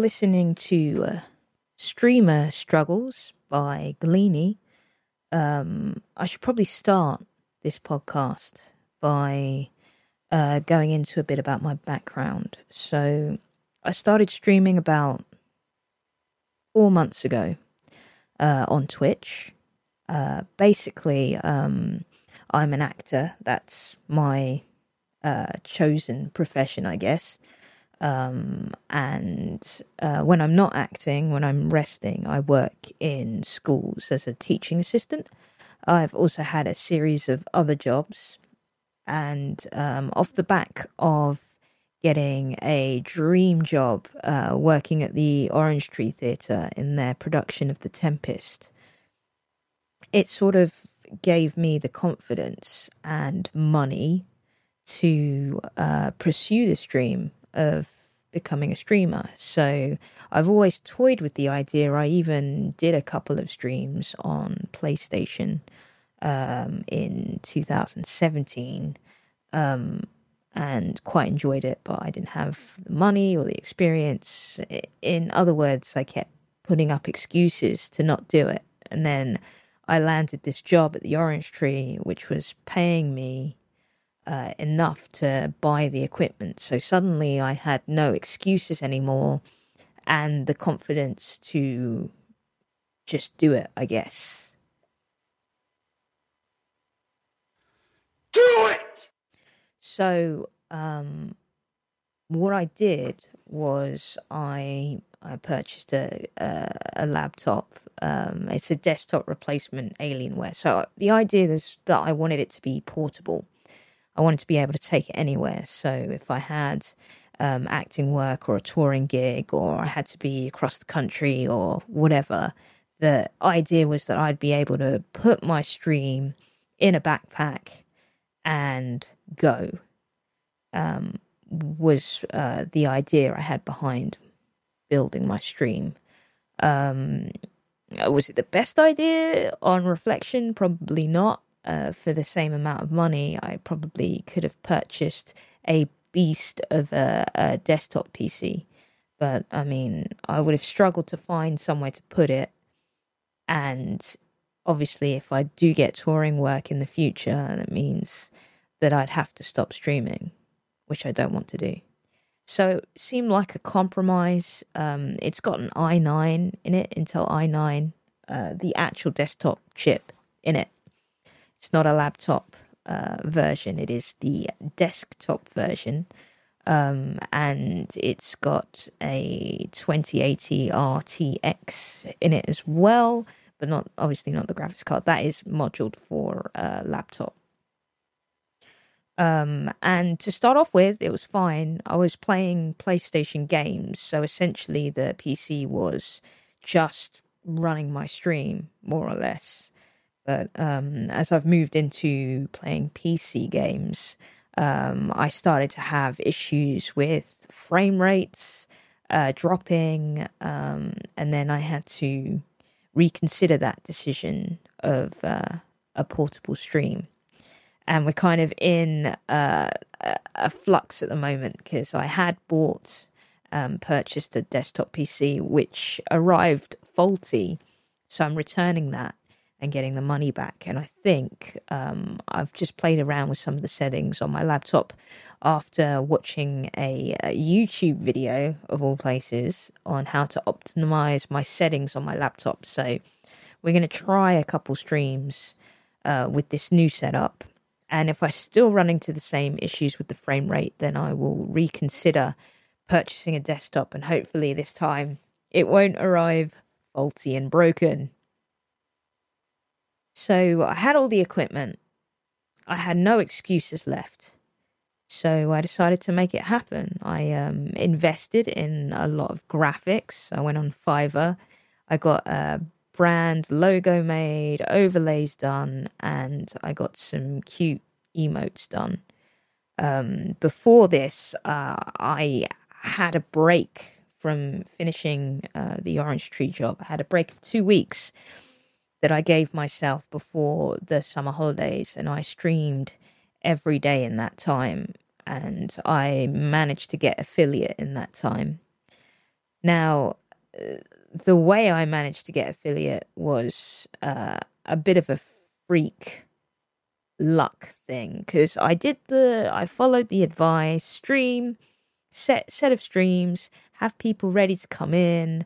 Listening to uh, Streamer Struggles by Galini. Um, I should probably start this podcast by uh, going into a bit about my background. So, I started streaming about four months ago uh, on Twitch. Uh, basically, um, I'm an actor. That's my uh, chosen profession, I guess. Um, and uh, when I'm not acting, when I'm resting, I work in schools as a teaching assistant. I've also had a series of other jobs. And um, off the back of getting a dream job uh, working at the Orange Tree Theatre in their production of The Tempest, it sort of gave me the confidence and money to uh, pursue this dream of becoming a streamer. So I've always toyed with the idea. I even did a couple of streams on PlayStation um, in 2017 um, and quite enjoyed it, but I didn't have the money or the experience. In other words, I kept putting up excuses to not do it. And then I landed this job at the Orange Tree, which was paying me uh, enough to buy the equipment. So suddenly I had no excuses anymore and the confidence to just do it, I guess. Do it! So, um, what I did was I I purchased a a, a laptop. Um, it's a desktop replacement Alienware. So the idea is that I wanted it to be portable. I wanted to be able to take it anywhere. So if I had um, acting work or a touring gig, or I had to be across the country or whatever, the idea was that I'd be able to put my stream in a backpack and go. Um, was uh, the idea I had behind building my stream. Um, was it the best idea on reflection? Probably not uh, for the same amount of money, I probably could have purchased a beast of a, a desktop PC. But I mean, I would have struggled to find somewhere to put it. And obviously, if I do get touring work in the future, that means that I'd have to stop streaming, which I don't want to do. So it seemed like a compromise. Um, it's got an i9 in it, Intel i9, uh, the actual desktop chip in it. It's not a laptop uh, version, it is the desktop version. Um, and it's got a 2080 RTX in it as well, but not obviously not the graphics card. That is moduled for a laptop. Um, and to start off with, it was fine. I was playing PlayStation games, so essentially the PC was just running my stream, more or less. But um, as I've moved into playing PC games, um, I started to have issues with frame rates uh, dropping, um, and then I had to reconsider that decision of uh, a portable stream. And we're kind of in uh, a flux at the moment because I had bought, um, purchased a desktop PC which arrived faulty, so I'm returning that and getting the money back. And I think um, I've just played around with some of the settings on my laptop after watching a, a, YouTube video of all places on how to optimize my settings on my laptop. So we're going to try a couple streams uh, with this new setup. And if I still run into the same issues with the frame rate, then I will reconsider purchasing a desktop and hopefully this time it won't arrive faulty and broken. So I had all the equipment. I had no excuses left. So I decided to make it happen. I um, invested in a lot of graphics. I went on Fiverr. I got a brand logo made, overlays done, and I got some cute emotes done. Um, before this, uh, I had a break from finishing uh, the Orange Tree job. I had a break of two weeks that I gave myself before the summer holidays, and I streamed every day in that time. And I managed to get affiliate in that time. Now, uh, the way I managed to get affiliate was uh, a bit of a freak luck thing because I did the I followed the advice stream set set of streams have people ready to come in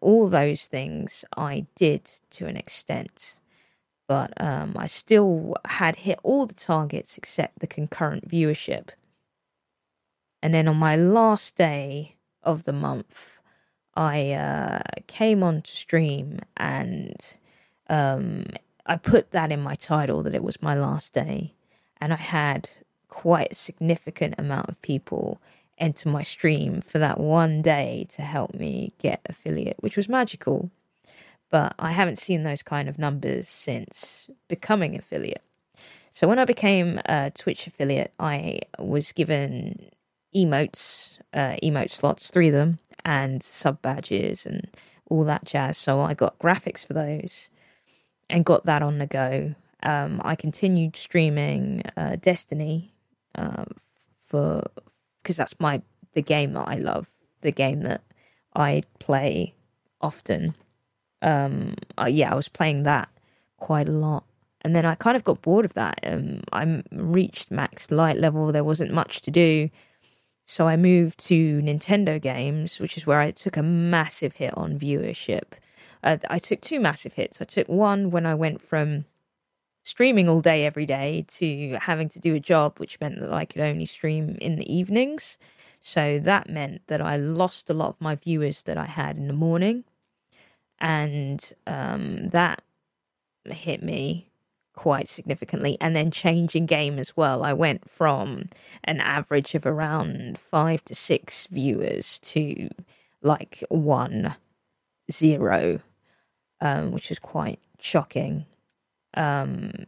all those things I did to an extent but um, I still had hit all the targets except the concurrent viewership. And then on my last day of the month, I uh, came on to stream and um, I put that in my title that it was my last day. And I had quite a significant amount of people enter my stream for that one day to help me get affiliate, which was magical but I haven't seen those kind of numbers since becoming affiliate. So when I became a Twitch affiliate, I was given emotes, uh, emote slots, three of them, and sub badges and all that jazz. So I got graphics for those and got that on the go. Um, I continued streaming uh, Destiny uh, for because that's my the game that I love, the game that I play often um, yeah, I was playing that quite a lot. And then I kind of got bored of that. Um, I reached max light level. There wasn't much to do. So I moved to Nintendo games, which is where I took a massive hit on viewership. Uh, I took two massive hits. I took one when I went from streaming all day every day to having to do a job, which meant that I could only stream in the evenings. So that meant that I lost a lot of my viewers that I had in the morning and um, that hit me quite significantly. And then changing game as well. I went from an average of around five to six viewers to like one, zero, um, which was quite shocking. Um,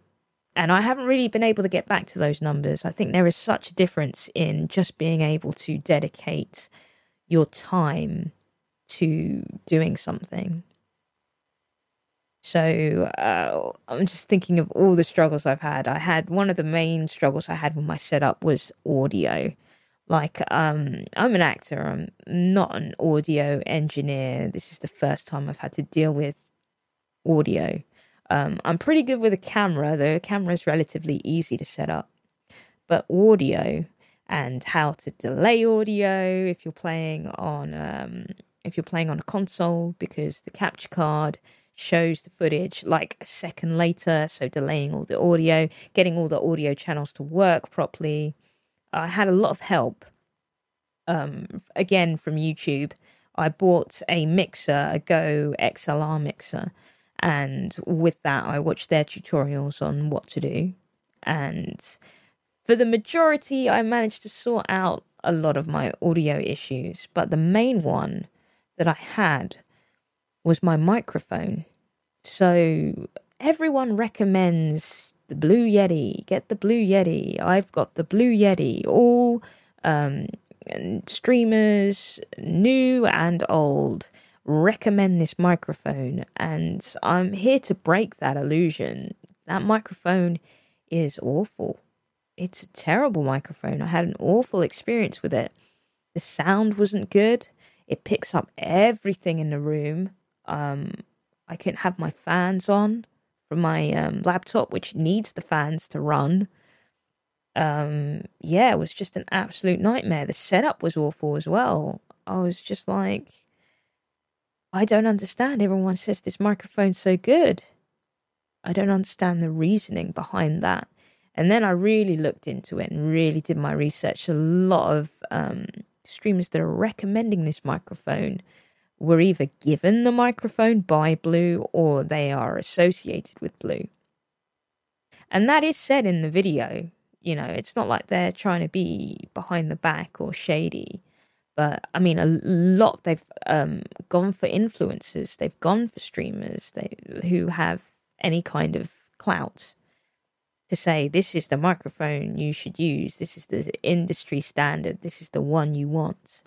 and I haven't really been able to get back to those numbers. I think there is such a difference in just being able to dedicate your time to doing something so uh, I'm just thinking of all the struggles I've had. I had one of the main struggles I had with my setup was audio. Like, um, I'm an actor, I'm not an audio engineer. This is the first time I've had to deal with audio. Um, I'm pretty good with a camera, though. A camera is relatively easy to set up. But audio and how to delay audio if you're playing on um, if you're playing on a console because the capture card shows the footage like a second later, so delaying all the audio, getting all the audio channels to work properly. I had a lot of help um, again from YouTube. I bought a mixer, a Go XLR mixer, and with that, I watched their tutorials on what to do. And for the majority, I managed to sort out a lot of my audio issues, but the main one that I had was my microphone. So everyone recommends the Blue Yeti. Get the Blue Yeti. I've got the Blue Yeti. All um, streamers, new and old, recommend this microphone. And I'm here to break that illusion. That microphone is awful. It's a terrible microphone. I had an awful experience with it. The sound wasn't good. It picks up everything in the room. Um, I couldn't have my fans on from my um, laptop, which needs the fans to run. Um, yeah, it was just an absolute nightmare. The setup was awful as well. I was just like, I don't understand. Everyone says this microphone's so good. I don't understand the reasoning behind that. And then I really looked into it and really did my research. A lot of um, streamers that are recommending this microphone were either given the microphone by Blue or they are associated with Blue. And that is said in the video. You know, it's not like they're trying to be behind the back or shady. But I mean, a lot they've um, gone for influencers, they've gone for streamers. They, who have any kind of clout to say this is the microphone you should use, this is the industry standard, this is the one you want.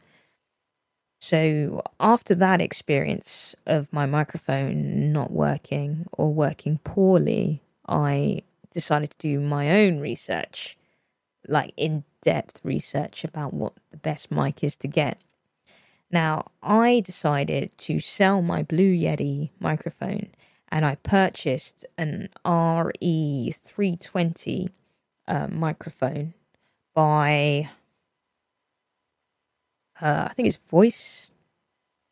So after that experience of my microphone not working or working poorly, I decided to do my own research, like in depth research about what the best mic is to get. Now, I decided to sell my Blue Yeti microphone and I purchased an RE320 uh, microphone by, uh, I think it's Voice,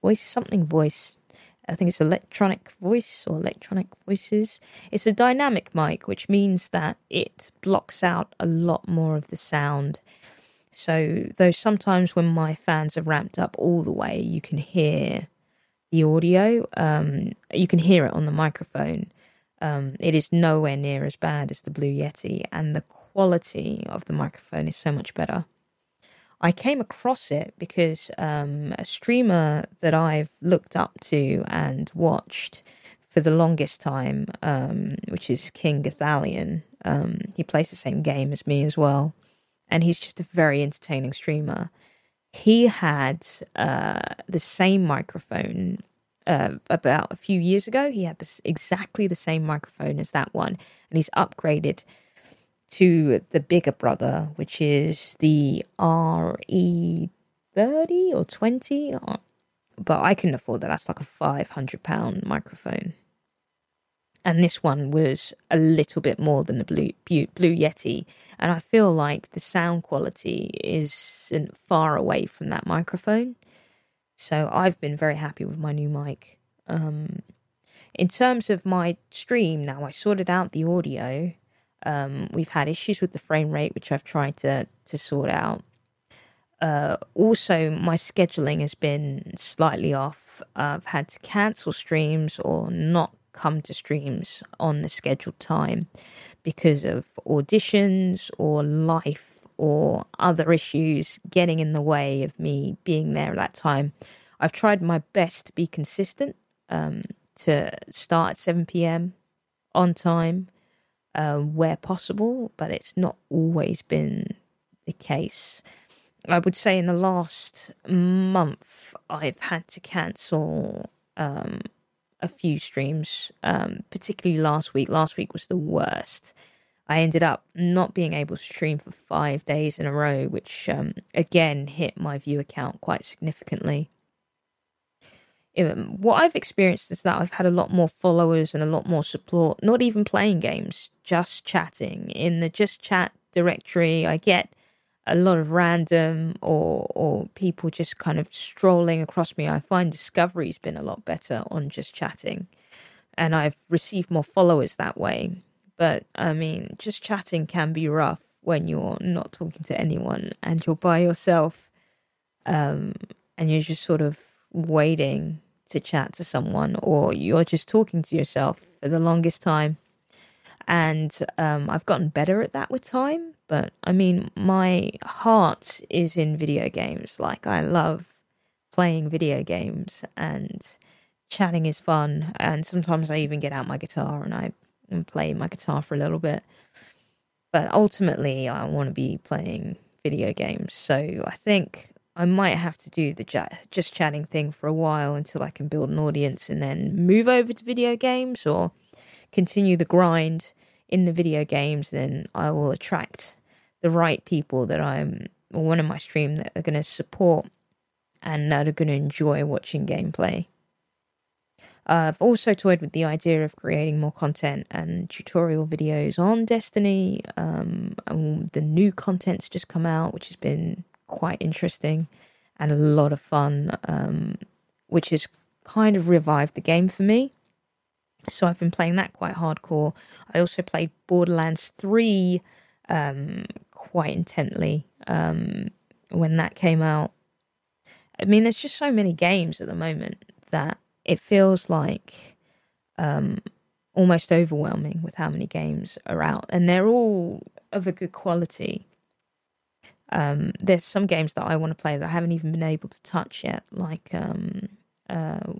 Voice something Voice. I think it's electronic voice or electronic voices. It's a dynamic mic, which means that it blocks out a lot more of the sound. So, though sometimes when my fans are ramped up all the way, you can hear the audio, um, you can hear it on the microphone. Um, it is nowhere near as bad as the Blue Yeti, and the quality of the microphone is so much better. I came across it because um, a streamer that I've looked up to and watched for the longest time, um, which is King Gothalion, um, he plays the same game as me as well, and he's just a very entertaining streamer. He had uh, the same microphone uh, about a few years ago. He had this exactly the same microphone as that one, and he's upgraded to the bigger brother, which is the RE thirty or twenty. Uh, but I couldn't afford that. That's like a five hundred pound microphone. And this one was a little bit more than the Blue, Blue Yeti, and I feel like the sound quality isn't far away from that microphone. So I've been very happy with my new mic. Um, in terms of my stream now, I sorted out the audio um, we've had issues with the frame rate, which I've tried to to sort out. Uh, also, my scheduling has been slightly off. I've had to cancel streams or not come to streams on the scheduled time because of auditions or life or other issues getting in the way of me being there at that time. I've tried my best to be consistent, um, to start at 7 p.m. on time, uh, where possible, but it's not always been the case. I would say in the last month, I've had to cancel um, a few streams, um, particularly last week. Last week was the worst. I ended up not being able to stream for five days in a row, which um, again hit my view account quite significantly what I've experienced is that I've had a lot more followers and a lot more support, not even playing games, just chatting. In the just chat directory, I get a lot of random or or people just kind of strolling across me. I find discovery's been a lot better on just chatting. And I've received more followers that way. But I mean, just chatting can be rough when you're not talking to anyone and you're by yourself. Um, and you're just sort of waiting to chat to someone or you're just talking to yourself for the longest time. And um, I've gotten better at that with time. But I mean, my heart is in video games. Like, I love playing video games and chatting is fun. And sometimes I even get out my guitar and I play my guitar for a little bit. But ultimately, I want to be playing video games. So I think I might have to do the chat, just chatting thing for a while until I can build an audience and then move over to video games or continue the grind in the video games. Then I will attract the right people that I'm, or one of my stream that are going to support and that are going to enjoy watching gameplay. Uh, I've also toyed with the idea of creating more content and tutorial videos on Destiny. Um, the new content's just come out, which has been quite interesting and a lot of fun, um, which has kind of revived the game for me. So I've been playing that quite hardcore. I also played Borderlands 3 um, quite intently um, when that came out. I mean, there's just so many games at the moment that it feels like um, almost overwhelming with how many games are out, and they're all of a good quality. Um, there's some games that I want to play that I haven't even been able to touch yet, like um, uh,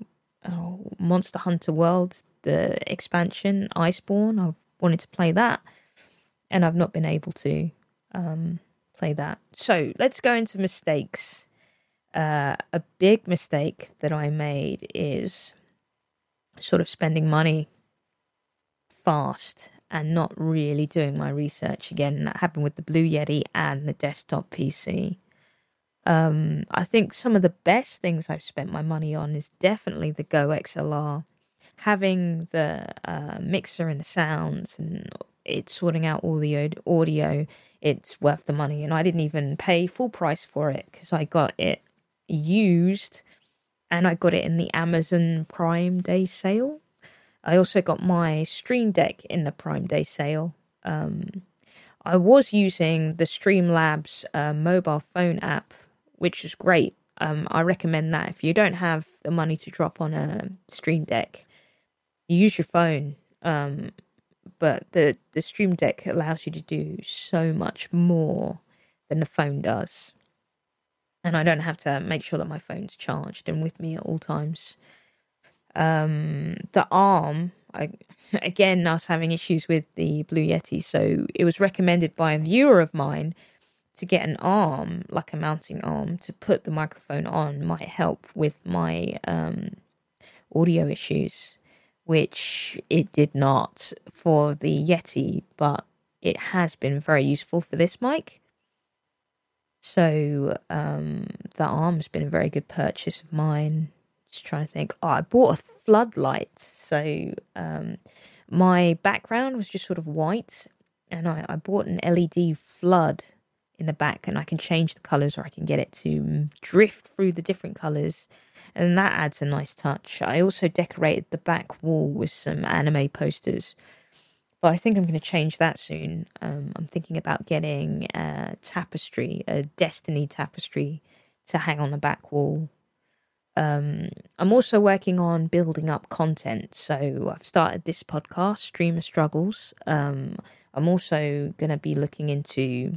oh, Monster Hunter World, the expansion, Iceborne. I've wanted to play that, and I've not been able to um, play that. So let's go into mistakes. Uh, a big mistake that I made is sort of spending money fast and not really doing my research again. That happened with the Blue Yeti and the desktop PC. Um, I think some of the best things I've spent my money on is definitely the Go XLR. Having the uh, mixer and the sounds and it sorting out all the audio, it's worth the money. And I didn't even pay full price for it because I got it used and I got it in the Amazon Prime Day sale. I also got my Stream Deck in the Prime Day sale. Um, I was using the Streamlabs uh, mobile phone app, which is great. Um, I recommend that if you don't have the money to drop on a Stream Deck, you use your phone. Um, but the the Stream Deck allows you to do so much more than the phone does, and I don't have to make sure that my phone's charged and with me at all times. Um, the arm, I again, I was having issues with the Blue Yeti, so it was recommended by a viewer of mine to get an arm, like a mounting arm, to put the microphone on might help with my um, audio issues which it did not for the Yeti, but it has been very useful for this mic. So um, the arm's been a very good purchase of mine. Just trying to think. Oh, I bought a floodlight. So um, my background was just sort of white, and I, I bought an LED flood in the back, and I can change the colors or I can get it to drift through the different colors and that adds a nice touch. I also decorated the back wall with some anime posters, but I think I'm going to change that soon. Um, I'm thinking about getting a tapestry, a Destiny tapestry, to hang on the back wall. Um, I'm also working on building up content. So I've started this podcast, Streamer Struggles. Um, I'm also going to be looking into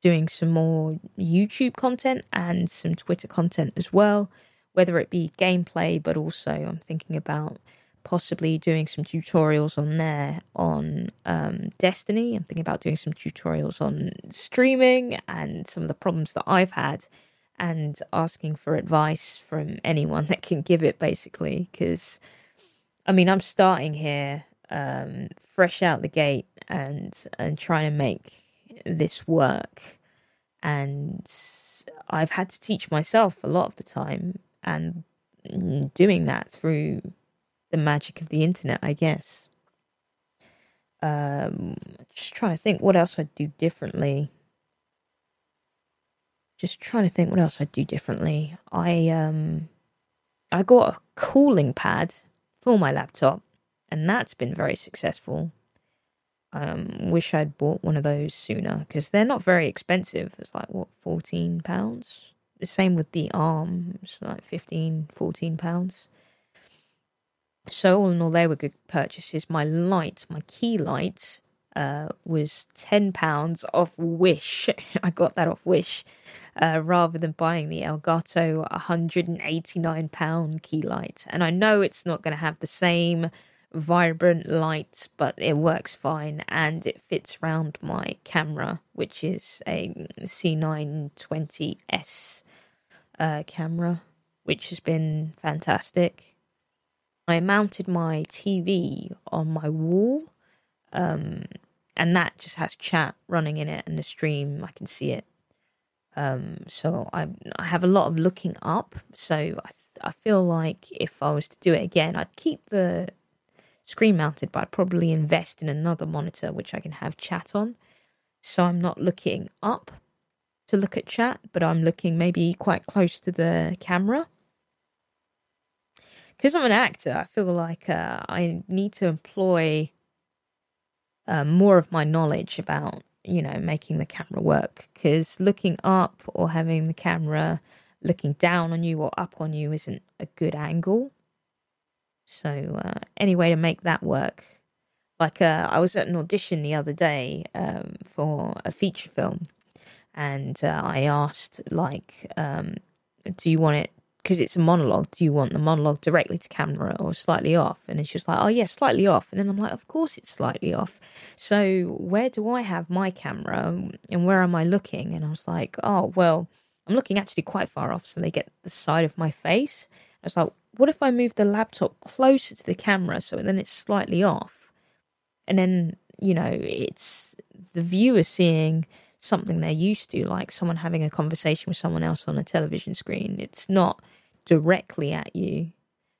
doing some more YouTube content and some Twitter content as well, whether it be gameplay, but also I'm thinking about possibly doing some tutorials on there on um, Destiny. I'm thinking about doing some tutorials on streaming and some of the problems that I've had and asking for advice from anyone that can give it basically because I mean I'm starting here um, fresh out the gate and and trying to make this work. And I've had to teach myself a lot of the time and doing that through the magic of the internet, I guess. Um, just trying to think what else I'd do differently. Just trying to think what else I'd do differently. I um, I got a cooling pad for my laptop, and that's been very successful. Um, wish I'd bought one of those sooner because they're not very expensive. It's like what fourteen pounds. The same with the arm. It's like 15, 14 pounds. So all in all, they were good purchases. My light, my key light, uh, was ten pounds off Wish. I got that off Wish, uh, rather than buying the Elgato 189 pound key light. And I know it's not going to have the same vibrant light, but it works fine and it fits around my camera, which is a C920S uh, camera, which has been fantastic. I mounted my TV on my wall, um, and that just has chat running in it and the stream. I can see it. Um, so I I have a lot of looking up. So I I feel like if I was to do it again, I'd keep the screen mounted, but I'd probably invest in another monitor which I can have chat on. So I'm not looking up to look at chat, but I'm looking maybe quite close to the camera. Because I'm an actor, I feel like uh, I need to employ uh, more of my knowledge about, you know, making the camera work. Because looking up or having the camera looking down on you or up on you isn't a good angle. So uh, any way to make that work. Like uh, I was at an audition the other day um, for a feature film, and uh, I asked like, um, "Do you want it?" Because it's a monologue. Do you want the monologue directly to camera or slightly off? And it's just like, "Oh yeah, slightly off." And then I'm like, "Of course it's slightly off." So where do I have my camera um, and where am I looking? And I was like, "Oh well." I'm looking actually quite far off, so they get the side of my face. I was like, what if I move the laptop closer to the camera so then it's slightly off? And then, you know, it's the viewer seeing something they're used to, like someone having a conversation with someone else on a television screen. It's not directly at you,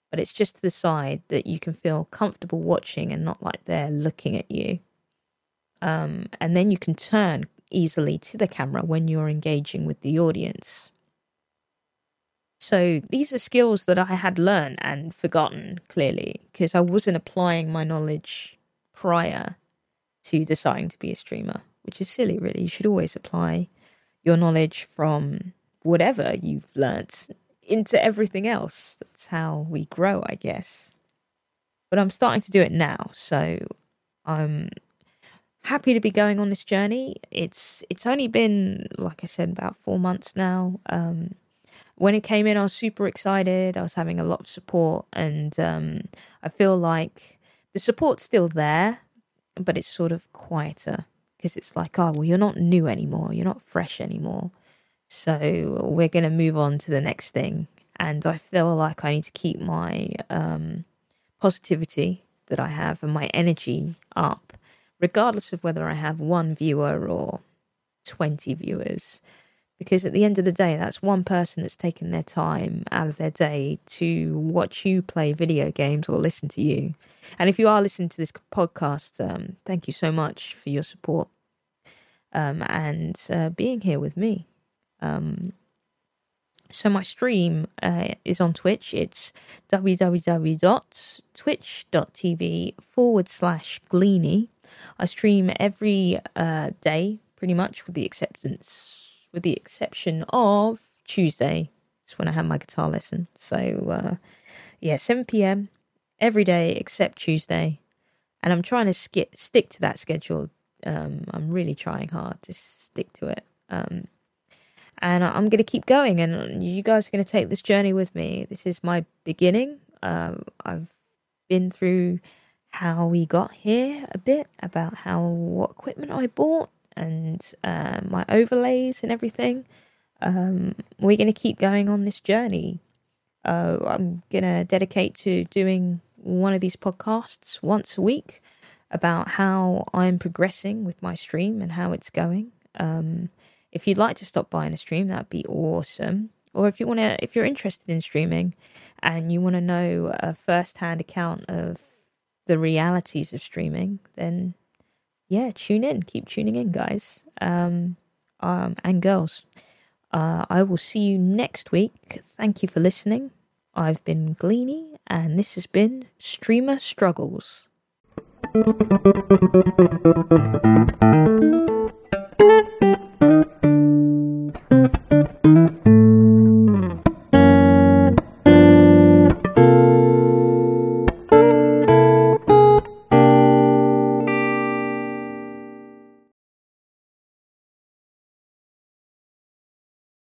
but it's just to the side that you can feel comfortable watching and not like they're looking at you. Um, and then you can turn easily to the camera when you're engaging with the audience. So these are skills that I had learned and forgotten clearly because I wasn't applying my knowledge prior to deciding to be a streamer, which is silly, really. You should always apply your knowledge from whatever you've learnt into everything else. That's how we grow, I guess. But I'm starting to do it now, so I'm happy to be going on this journey. It's it's only been, like I said, about four months now. Um, when it came in, I was super excited. I was having a lot of support, and um, I feel like the support's still there, but it's sort of quieter because it's like, oh, well, you're not new anymore, you're not fresh anymore. So we're going to move on to the next thing. And I feel like I need to keep my um, positivity that I have and my energy up, regardless of whether I have one viewer or 20 viewers because at the end of the day, that's one person that's taken their time out of their day to watch you play video games or listen to you. And if you are listening to this podcast, um, thank you so much for your support um, and uh, being here with me. Um, so my stream uh, is on Twitch. It's www.twitch.tv forward slash Gleany. I stream every uh, day, pretty much, with the acceptance with the exception of Tuesday. It's when I have my guitar lesson. So, uh, yeah, 7 p.m. every day except Tuesday. And I'm trying to skip, stick to that schedule. Um, I'm really trying hard to stick to it. Um, and I'm going to keep going, and you guys are going to take this journey with me. This is my beginning. Um, I've been through how we got here a bit, about how what equipment I bought, and uh, my overlays and everything. Um, we're going to keep going on this journey. Uh, I'm going to dedicate to doing one of these podcasts once a week about how I'm progressing with my stream and how it's going. Um, if you'd like to stop by in a stream, that'd be awesome. Or if you want to, if you're interested in streaming and you want to know a first-hand account of the realities of streaming, then yeah, tune in. Keep tuning in, guys um, um, and girls. Uh, I will see you next week. Thank you for listening. I've been Gleany, and this has been Streamer Struggles.